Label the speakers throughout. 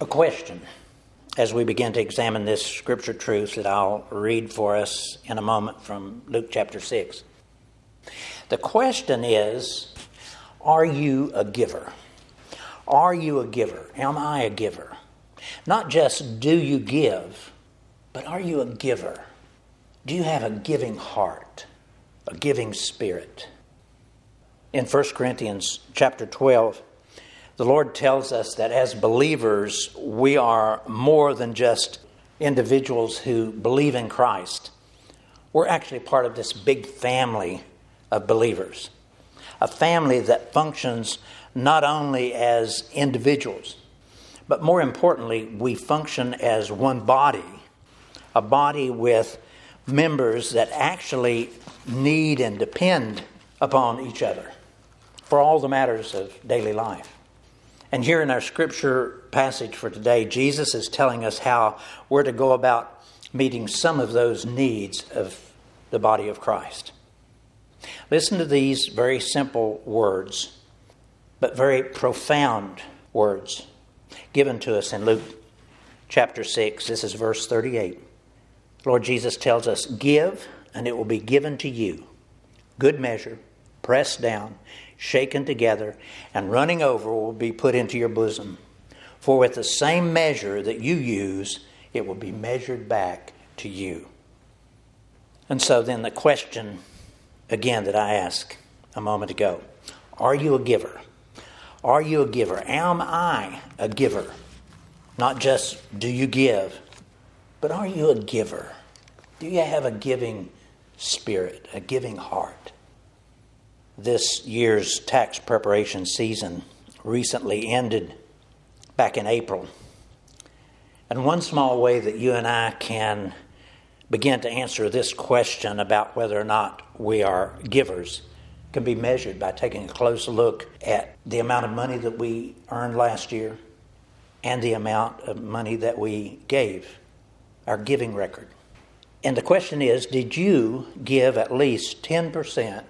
Speaker 1: a question as we begin to examine this scripture truth that I'll read for us in a moment from Luke chapter 6. The question is Are you a giver? Are you a giver? Am I a giver? Not just do you give, but are you a giver? Do you have a giving heart, a giving spirit? In 1 Corinthians chapter 12, the Lord tells us that as believers, we are more than just individuals who believe in Christ. We're actually part of this big family of believers, a family that functions not only as individuals, but more importantly, we function as one body, a body with members that actually need and depend upon each other for all the matters of daily life. And here in our scripture passage for today, Jesus is telling us how we're to go about meeting some of those needs of the body of Christ. Listen to these very simple words, but very profound words given to us in Luke chapter 6. This is verse 38. Lord Jesus tells us, Give, and it will be given to you. Good measure, pressed down shaken together, and running over will be put into your bosom. For with the same measure that you use, it will be measured back to you. And so then the question again that I asked a moment ago Are you a giver? Are you a giver? Am I a giver? Not just do you give, but are you a giver? Do you have a giving spirit, a giving heart? This year's tax preparation season recently ended back in April. And one small way that you and I can begin to answer this question about whether or not we are givers can be measured by taking a close look at the amount of money that we earned last year and the amount of money that we gave, our giving record. And the question is did you give at least 10%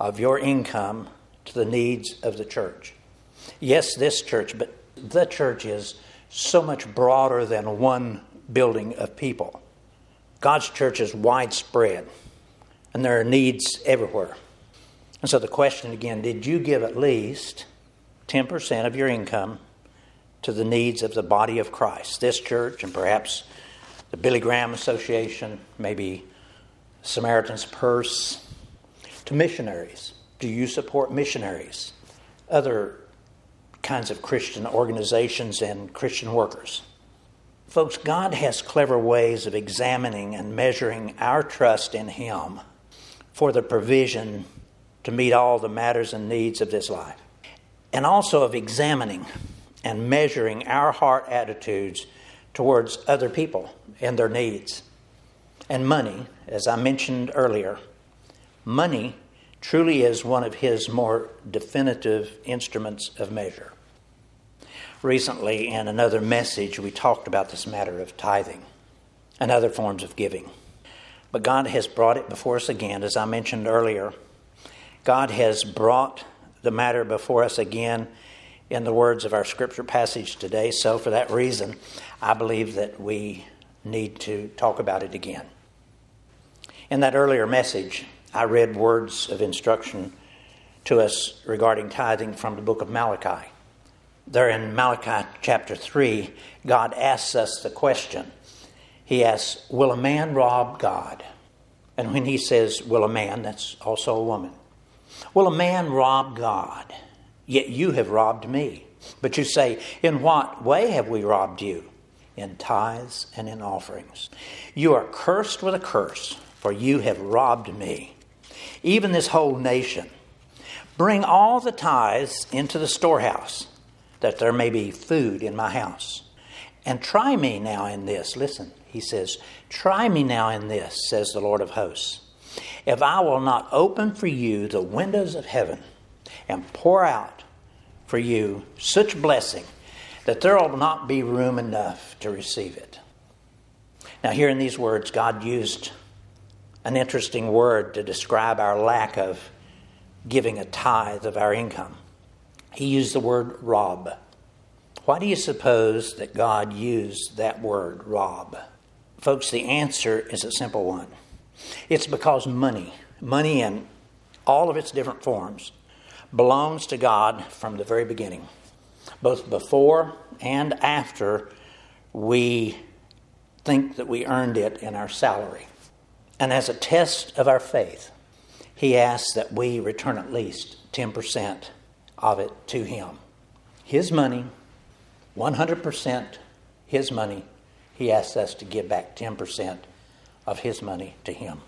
Speaker 1: of your income to the needs of the church. Yes, this church, but the church is so much broader than one building of people. God's church is widespread, and there are needs everywhere. And so the question again did you give at least 10% of your income to the needs of the body of Christ? This church, and perhaps the Billy Graham Association, maybe Samaritan's Purse, to missionaries. Do you support missionaries? Other kinds of Christian organizations and Christian workers. Folks, God has clever ways of examining and measuring our trust in Him for the provision to meet all the matters and needs of this life, and also of examining and measuring our heart attitudes towards other people and their needs. And money, as I mentioned earlier, Money truly is one of his more definitive instruments of measure. Recently, in another message, we talked about this matter of tithing and other forms of giving. But God has brought it before us again, as I mentioned earlier. God has brought the matter before us again in the words of our scripture passage today. So, for that reason, I believe that we need to talk about it again. In that earlier message, I read words of instruction to us regarding tithing from the book of Malachi. There in Malachi chapter 3, God asks us the question. He asks, Will a man rob God? And when he says, Will a man, that's also a woman. Will a man rob God? Yet you have robbed me. But you say, In what way have we robbed you? In tithes and in offerings. You are cursed with a curse, for you have robbed me even this whole nation. Bring all the tithes into the storehouse, that there may be food in my house. And try me now in this. Listen, he says, Try me now in this, says the Lord of hosts. If I will not open for you the windows of heaven and pour out for you such blessing that there will not be room enough to receive it. Now, here in these words, God used an interesting word to describe our lack of giving a tithe of our income. He used the word rob. Why do you suppose that God used that word, rob? Folks, the answer is a simple one. It's because money, money in all of its different forms, belongs to God from the very beginning, both before and after we think that we earned it in our salary. And as a test of our faith, he asks that we return at least 10% of it to him. His money, 100% his money, he asks us to give back 10% of his money to him.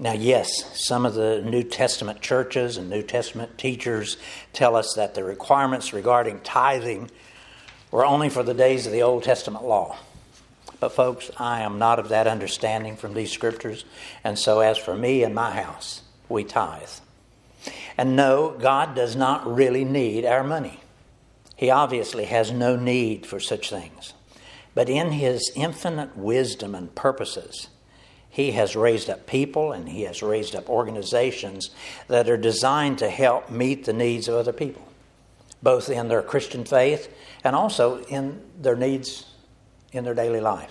Speaker 1: Now, yes, some of the New Testament churches and New Testament teachers tell us that the requirements regarding tithing were only for the days of the Old Testament law. But, folks, I am not of that understanding from these scriptures. And so, as for me and my house, we tithe. And no, God does not really need our money. He obviously has no need for such things. But in His infinite wisdom and purposes, he has raised up people and he has raised up organizations that are designed to help meet the needs of other people, both in their Christian faith and also in their needs in their daily life.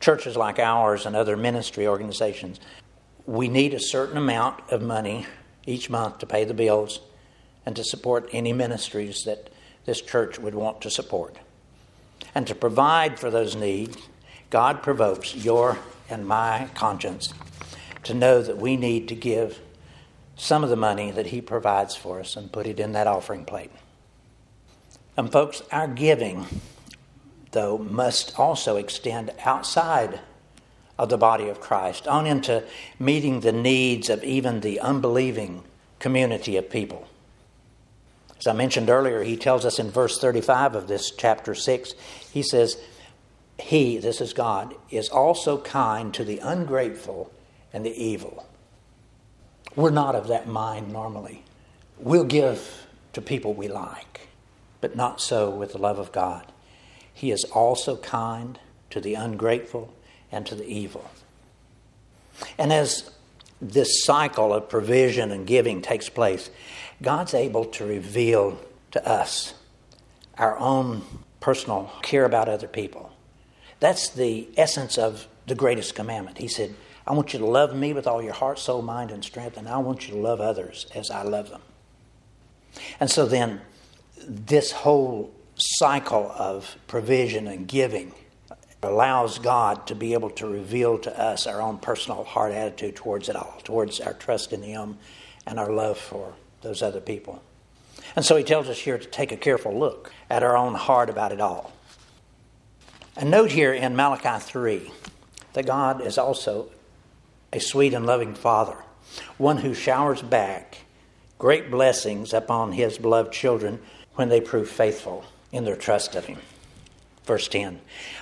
Speaker 1: Churches like ours and other ministry organizations, we need a certain amount of money each month to pay the bills and to support any ministries that this church would want to support. And to provide for those needs, God provokes your and my conscience to know that we need to give some of the money that He provides for us and put it in that offering plate. And, folks, our giving, though, must also extend outside of the body of Christ, on into meeting the needs of even the unbelieving community of people. As I mentioned earlier, he tells us in verse 35 of this chapter 6, he says, he, this is God, is also kind to the ungrateful and the evil. We're not of that mind normally. We'll give to people we like, but not so with the love of God. He is also kind to the ungrateful and to the evil. And as this cycle of provision and giving takes place, God's able to reveal to us our own personal care about other people that's the essence of the greatest commandment. He said, I want you to love me with all your heart, soul, mind, and strength, and I want you to love others as I love them. And so then, this whole cycle of provision and giving allows God to be able to reveal to us our own personal heart attitude towards it all, towards our trust in Him and our love for those other people. And so He tells us here to take a careful look at our own heart about it all. And note here in Malachi 3 that God is also a sweet and loving Father, one who showers back great blessings upon his beloved children when they prove faithful in their trust of him. Verse 10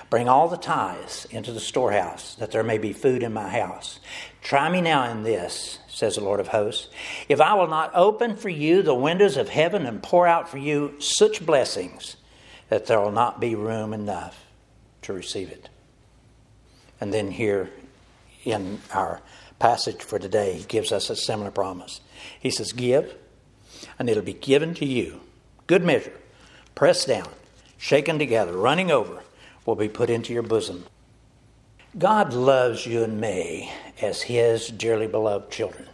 Speaker 1: Bring all the tithes into the storehouse, that there may be food in my house. Try me now in this, says the Lord of hosts, if I will not open for you the windows of heaven and pour out for you such blessings that there will not be room enough to receive it. And then here in our passage for today, he gives us a similar promise. He says, Give, and it'll be given to you. Good measure, pressed down, shaken together, running over, will be put into your bosom. God loves you and me as his dearly beloved children.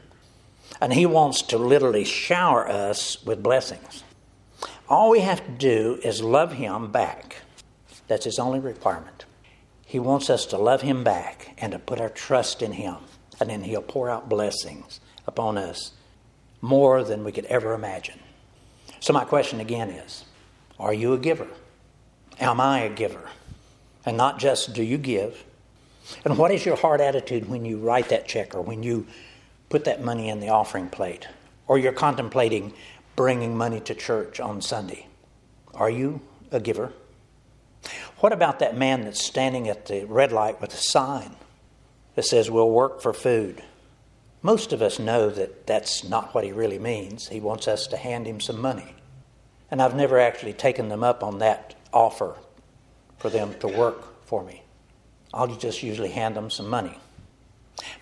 Speaker 1: And he wants to literally shower us with blessings. All we have to do is love him back. That's his only requirement. He wants us to love him back and to put our trust in him. And then he'll pour out blessings upon us more than we could ever imagine. So, my question again is Are you a giver? Am I a giver? And not just do you give. And what is your heart attitude when you write that check or when you put that money in the offering plate or you're contemplating bringing money to church on Sunday? Are you a giver? What about that man that's standing at the red light with a sign that says, We'll work for food? Most of us know that that's not what he really means. He wants us to hand him some money. And I've never actually taken them up on that offer for them to work for me. I'll just usually hand them some money.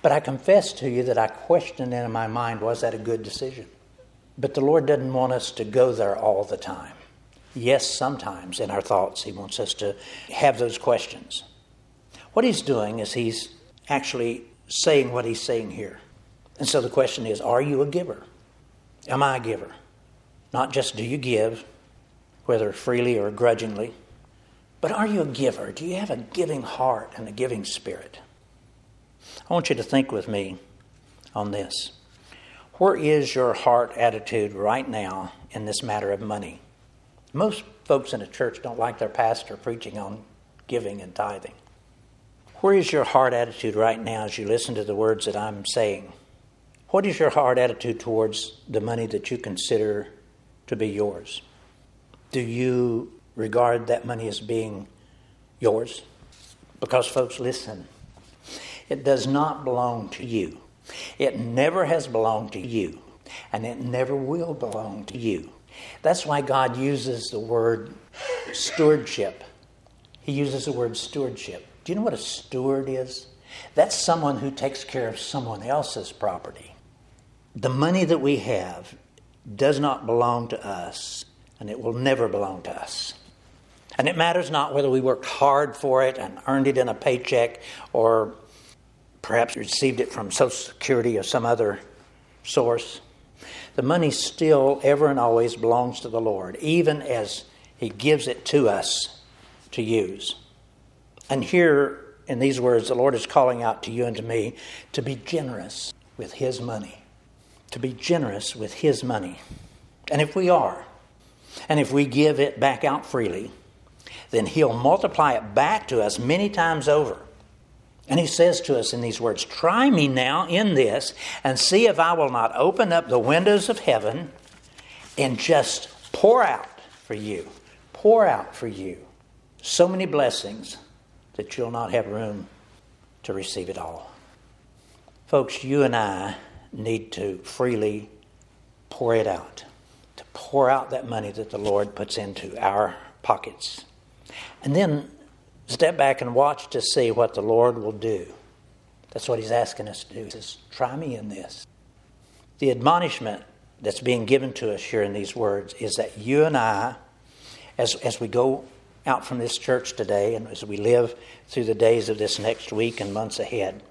Speaker 1: But I confess to you that I questioned in my mind was that a good decision? But the Lord doesn't want us to go there all the time. Yes, sometimes in our thoughts, He wants us to have those questions. What He's doing is He's actually saying what He's saying here. And so the question is Are you a giver? Am I a giver? Not just do you give, whether freely or grudgingly, but are you a giver? Do you have a giving heart and a giving spirit? I want you to think with me on this. Where is your heart attitude right now in this matter of money? Most folks in a church don't like their pastor preaching on giving and tithing. Where is your heart attitude right now as you listen to the words that I'm saying? What is your heart attitude towards the money that you consider to be yours? Do you regard that money as being yours? Because, folks, listen, it does not belong to you. It never has belonged to you, and it never will belong to you. That's why God uses the word stewardship. He uses the word stewardship. Do you know what a steward is? That's someone who takes care of someone else's property. The money that we have does not belong to us, and it will never belong to us. And it matters not whether we worked hard for it and earned it in a paycheck or perhaps received it from Social Security or some other source. The money still, ever and always, belongs to the Lord, even as He gives it to us to use. And here, in these words, the Lord is calling out to you and to me to be generous with His money. To be generous with His money. And if we are, and if we give it back out freely, then He'll multiply it back to us many times over. And He says to us in these words Try me now in this and see if I will not open up the windows of heaven and just pour out for you, pour out for you so many blessings that you'll not have room to receive it all. Folks, you and I need to freely pour it out, to pour out that money that the Lord puts into our pockets. And then step back and watch to see what the Lord will do. That's what He's asking us to do. He says, Try me in this. The admonishment that's being given to us here in these words is that you and I, as, as we go out from this church today and as we live through the days of this next week and months ahead,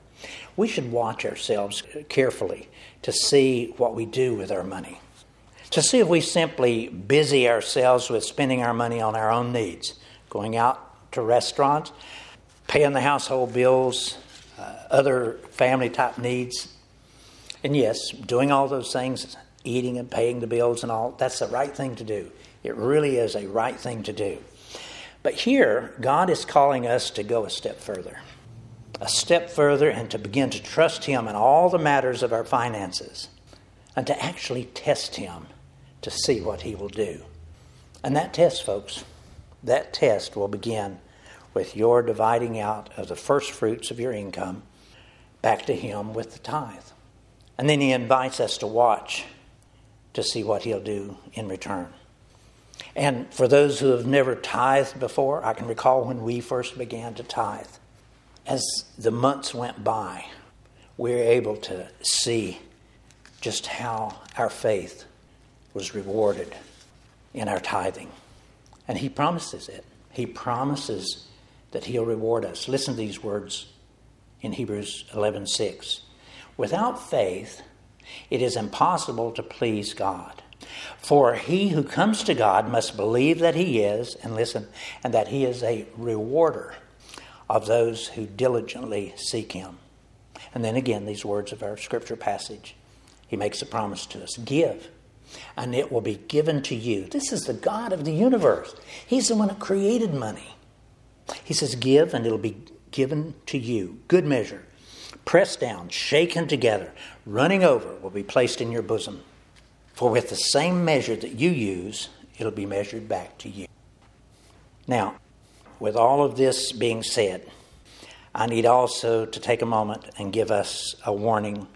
Speaker 1: we should watch ourselves carefully to see what we do with our money. To see if we simply busy ourselves with spending our money on our own needs, going out to restaurants, paying the household bills, uh, other family type needs. And yes, doing all those things, eating and paying the bills and all, that's the right thing to do. It really is a right thing to do. But here, God is calling us to go a step further. A step further and to begin to trust Him in all the matters of our finances and to actually test Him to see what He will do. And that test, folks, that test will begin with your dividing out of the first fruits of your income back to Him with the tithe. And then He invites us to watch to see what He'll do in return. And for those who have never tithed before, I can recall when we first began to tithe. As the months went by, we were able to see just how our faith was rewarded in our tithing. And He promises it. He promises that He'll reward us. Listen to these words in Hebrews 11:6. Without faith, it is impossible to please God. For he who comes to God must believe that he is, and listen, and that he is a rewarder of those who diligently seek him. And then again, these words of our scripture passage. He makes a promise to us give, and it will be given to you. This is the God of the universe. He's the one who created money. He says, Give, and it'll be given to you. Good measure, pressed down, shaken together, running over, will be placed in your bosom. For with the same measure that you use, it'll be measured back to you. Now, with all of this being said, I need also to take a moment and give us a warning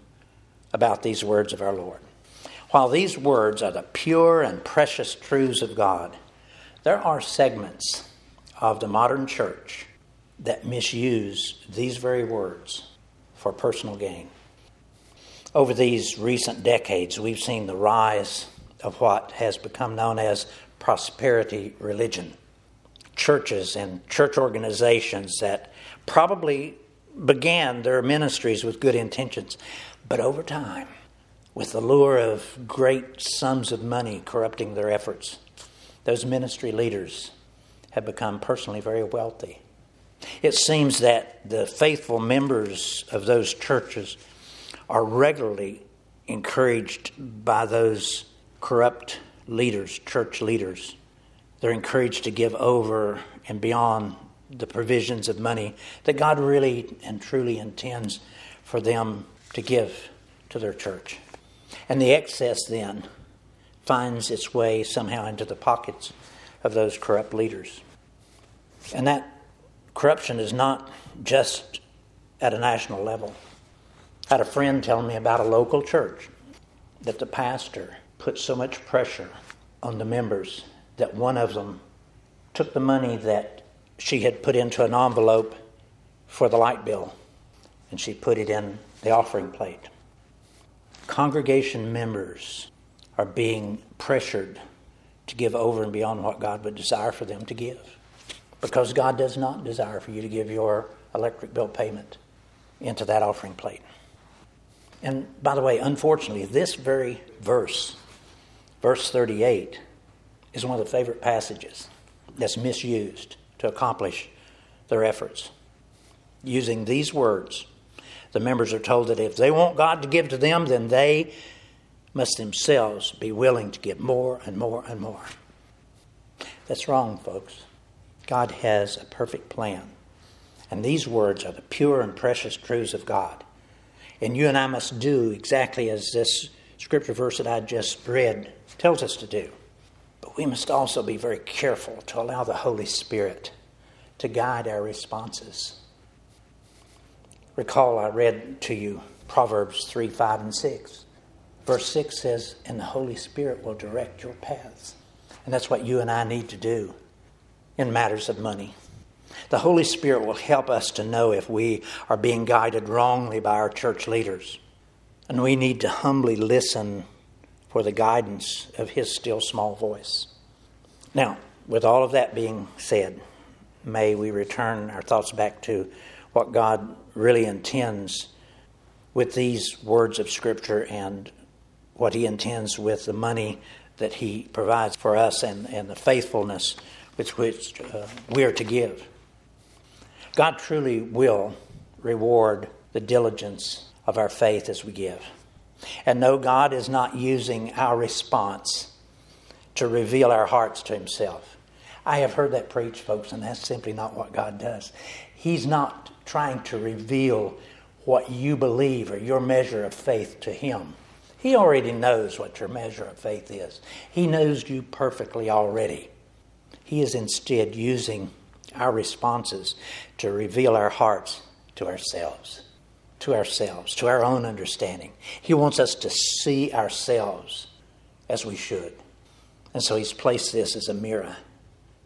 Speaker 1: about these words of our Lord. While these words are the pure and precious truths of God, there are segments of the modern church that misuse these very words for personal gain. Over these recent decades, we've seen the rise of what has become known as prosperity religion. Churches and church organizations that probably began their ministries with good intentions, but over time, with the lure of great sums of money corrupting their efforts, those ministry leaders have become personally very wealthy. It seems that the faithful members of those churches are regularly encouraged by those corrupt leaders, church leaders. They're encouraged to give over and beyond the provisions of money that God really and truly intends for them to give to their church. And the excess then finds its way somehow into the pockets of those corrupt leaders. And that corruption is not just at a national level. I had a friend telling me about a local church that the pastor put so much pressure on the members that one of them took the money that she had put into an envelope for the light bill and she put it in the offering plate. Congregation members are being pressured to give over and beyond what God would desire for them to give because God does not desire for you to give your electric bill payment into that offering plate. And by the way, unfortunately, this very verse, verse 38, is one of the favorite passages that's misused to accomplish their efforts. Using these words, the members are told that if they want God to give to them, then they must themselves be willing to give more and more and more. That's wrong, folks. God has a perfect plan. And these words are the pure and precious truths of God. And you and I must do exactly as this scripture verse that I just read tells us to do. We must also be very careful to allow the Holy Spirit to guide our responses. Recall, I read to you Proverbs 3 5 and 6. Verse 6 says, And the Holy Spirit will direct your paths. And that's what you and I need to do in matters of money. The Holy Spirit will help us to know if we are being guided wrongly by our church leaders. And we need to humbly listen for the guidance of His still small voice. Now, with all of that being said, may we return our thoughts back to what God really intends with these words of Scripture and what He intends with the money that He provides for us and, and the faithfulness with which uh, we are to give. God truly will reward the diligence of our faith as we give. And no, God is not using our response to reveal our hearts to Himself. I have heard that preached, folks, and that's simply not what God does. He's not trying to reveal what you believe or your measure of faith to Him. He already knows what your measure of faith is, He knows you perfectly already. He is instead using our responses to reveal our hearts to ourselves, to ourselves, to our own understanding. He wants us to see ourselves as we should. And so He's placed this as a mirror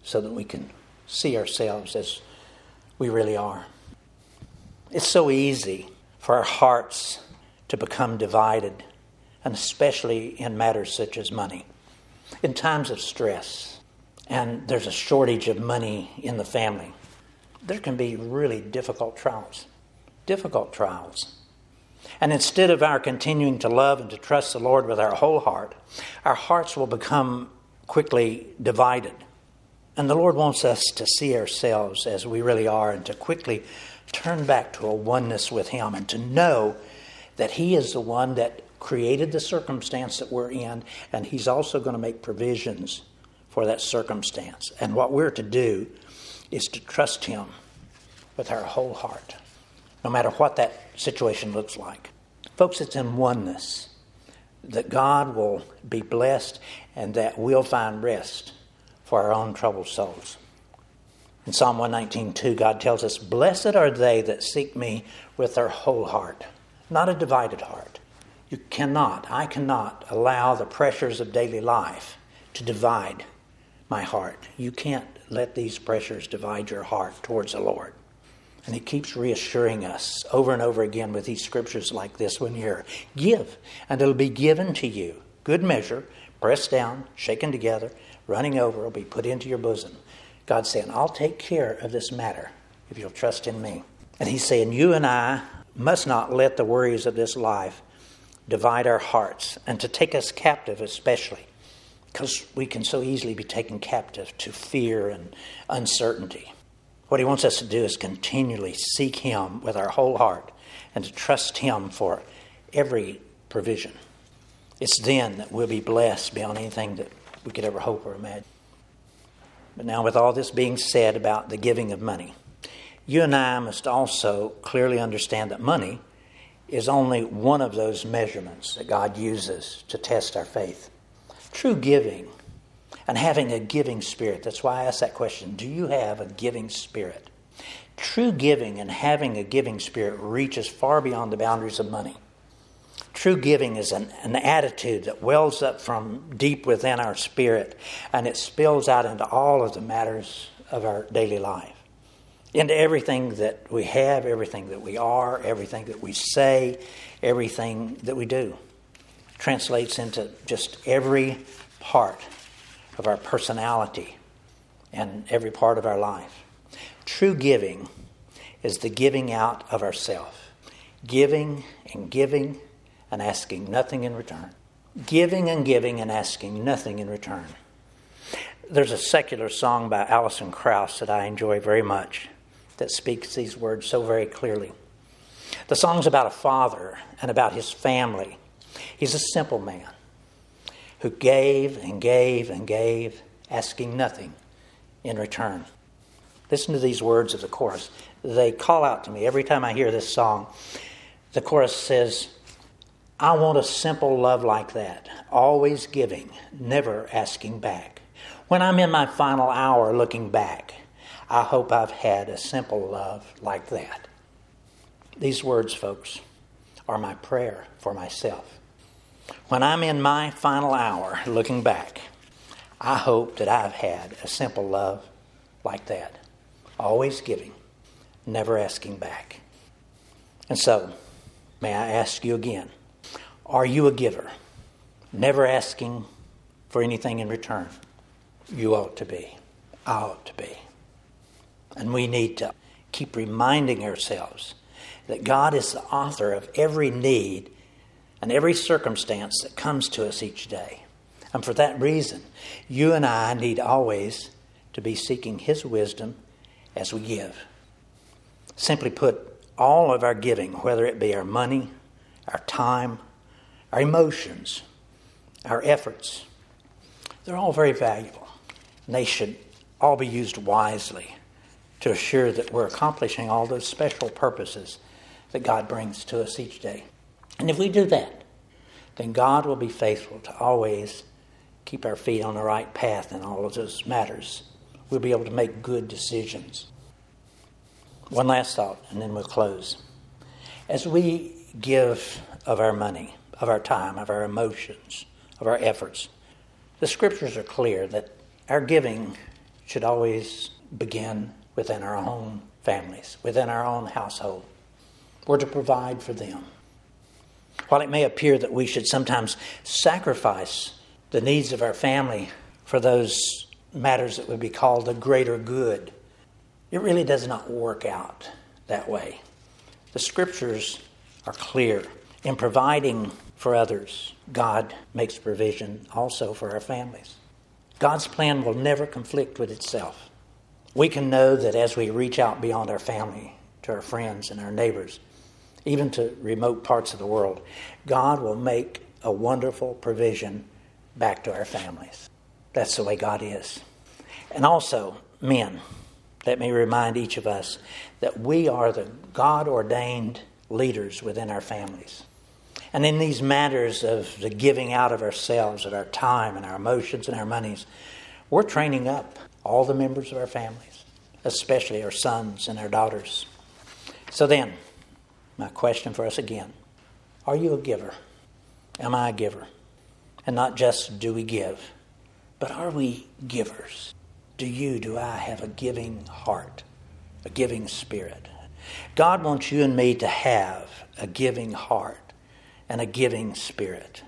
Speaker 1: so that we can see ourselves as we really are. It's so easy for our hearts to become divided, and especially in matters such as money. In times of stress, and there's a shortage of money in the family, there can be really difficult trials. Difficult trials. And instead of our continuing to love and to trust the Lord with our whole heart, our hearts will become quickly divided. And the Lord wants us to see ourselves as we really are and to quickly turn back to a oneness with Him and to know that He is the one that created the circumstance that we're in, and He's also going to make provisions for that circumstance. And what we're to do is to trust Him with our whole heart, no matter what that situation looks like. Folks, it's in oneness that God will be blessed and that we'll find rest for our own troubled souls. In Psalm 119:2, God tells us, Blessed are they that seek me with their whole heart, not a divided heart. You cannot, I cannot allow the pressures of daily life to divide my heart. You can't let these pressures divide your heart towards the Lord. And he keeps reassuring us over and over again with these scriptures like this one here Give, and it'll be given to you. good measure, pressed down, shaken together, running over, will be put into your bosom. God's saying, I'll take care of this matter if you'll trust in me. And He's saying, You and I must not let the worries of this life divide our hearts and to take us captive, especially because we can so easily be taken captive to fear and uncertainty. What He wants us to do is continually seek Him with our whole heart and to trust Him for every provision. It's then that we'll be blessed beyond anything that we could ever hope or imagine. But now, with all this being said about the giving of money, you and I must also clearly understand that money is only one of those measurements that God uses to test our faith. True giving and having a giving spirit, that's why I asked that question do you have a giving spirit? True giving and having a giving spirit reaches far beyond the boundaries of money. True giving is an, an attitude that wells up from deep within our spirit and it spills out into all of the matters of our daily life. Into everything that we have, everything that we are, everything that we say, everything that we do. Translates into just every part of our personality and every part of our life. True giving is the giving out of ourself. Giving and giving and asking nothing in return. Giving and giving and asking nothing in return. There's a secular song by Alison Krauss that I enjoy very much that speaks these words so very clearly. The song's about a father and about his family. He's a simple man who gave and gave and gave, asking nothing in return. Listen to these words of the chorus. They call out to me every time I hear this song. The chorus says, I want a simple love like that, always giving, never asking back. When I'm in my final hour looking back, I hope I've had a simple love like that. These words, folks, are my prayer for myself. When I'm in my final hour looking back, I hope that I've had a simple love like that, always giving, never asking back. And so, may I ask you again are you a giver? Never asking for anything in return. You ought to be. I ought to be. And we need to keep reminding ourselves that God is the author of every need and every circumstance that comes to us each day. And for that reason, you and I need always to be seeking His wisdom as we give. Simply put, all of our giving, whether it be our money, our time, our emotions, our efforts, they're all very valuable. And they should all be used wisely to assure that we're accomplishing all those special purposes that God brings to us each day. And if we do that, then God will be faithful to always keep our feet on the right path in all of those matters. We'll be able to make good decisions. One last thought, and then we'll close. As we give of our money, of our time, of our emotions, of our efforts. The scriptures are clear that our giving should always begin within our own families, within our own household. We're to provide for them. While it may appear that we should sometimes sacrifice the needs of our family for those matters that would be called the greater good, it really does not work out that way. The scriptures are clear in providing for others, God makes provision also for our families. God's plan will never conflict with itself. We can know that as we reach out beyond our family to our friends and our neighbors, even to remote parts of the world, God will make a wonderful provision back to our families. That's the way God is. And also, men, let me remind each of us that we are the God ordained leaders within our families. And in these matters of the giving out of ourselves, of our time and our emotions and our monies, we're training up all the members of our families, especially our sons and our daughters. So then, my question for us again Are you a giver? Am I a giver? And not just do we give, but are we givers? Do you, do I have a giving heart, a giving spirit? God wants you and me to have a giving heart and a giving spirit.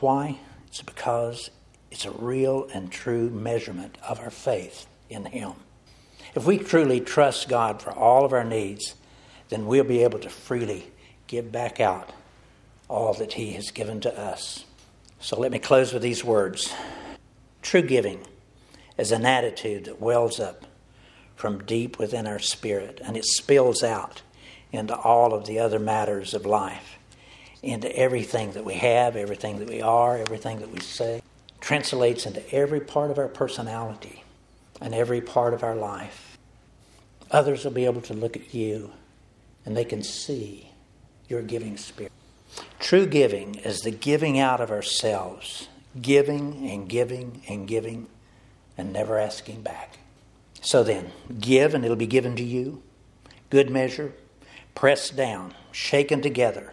Speaker 1: Why? It's because it's a real and true measurement of our faith in Him. If we truly trust God for all of our needs, then we'll be able to freely give back out all that He has given to us. So let me close with these words True giving is an attitude that wells up from deep within our spirit and it spills out into all of the other matters of life, into everything that we have, everything that we are, everything that we say. Translates into every part of our personality and every part of our life. Others will be able to look at you and they can see your giving spirit. True giving is the giving out of ourselves, giving and giving and giving and never asking back. So then, give and it'll be given to you. Good measure, pressed down, shaken together,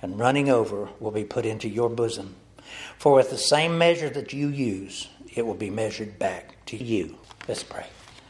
Speaker 1: and running over will be put into your bosom. For with the same measure that you use, it will be measured back to you. Let's pray.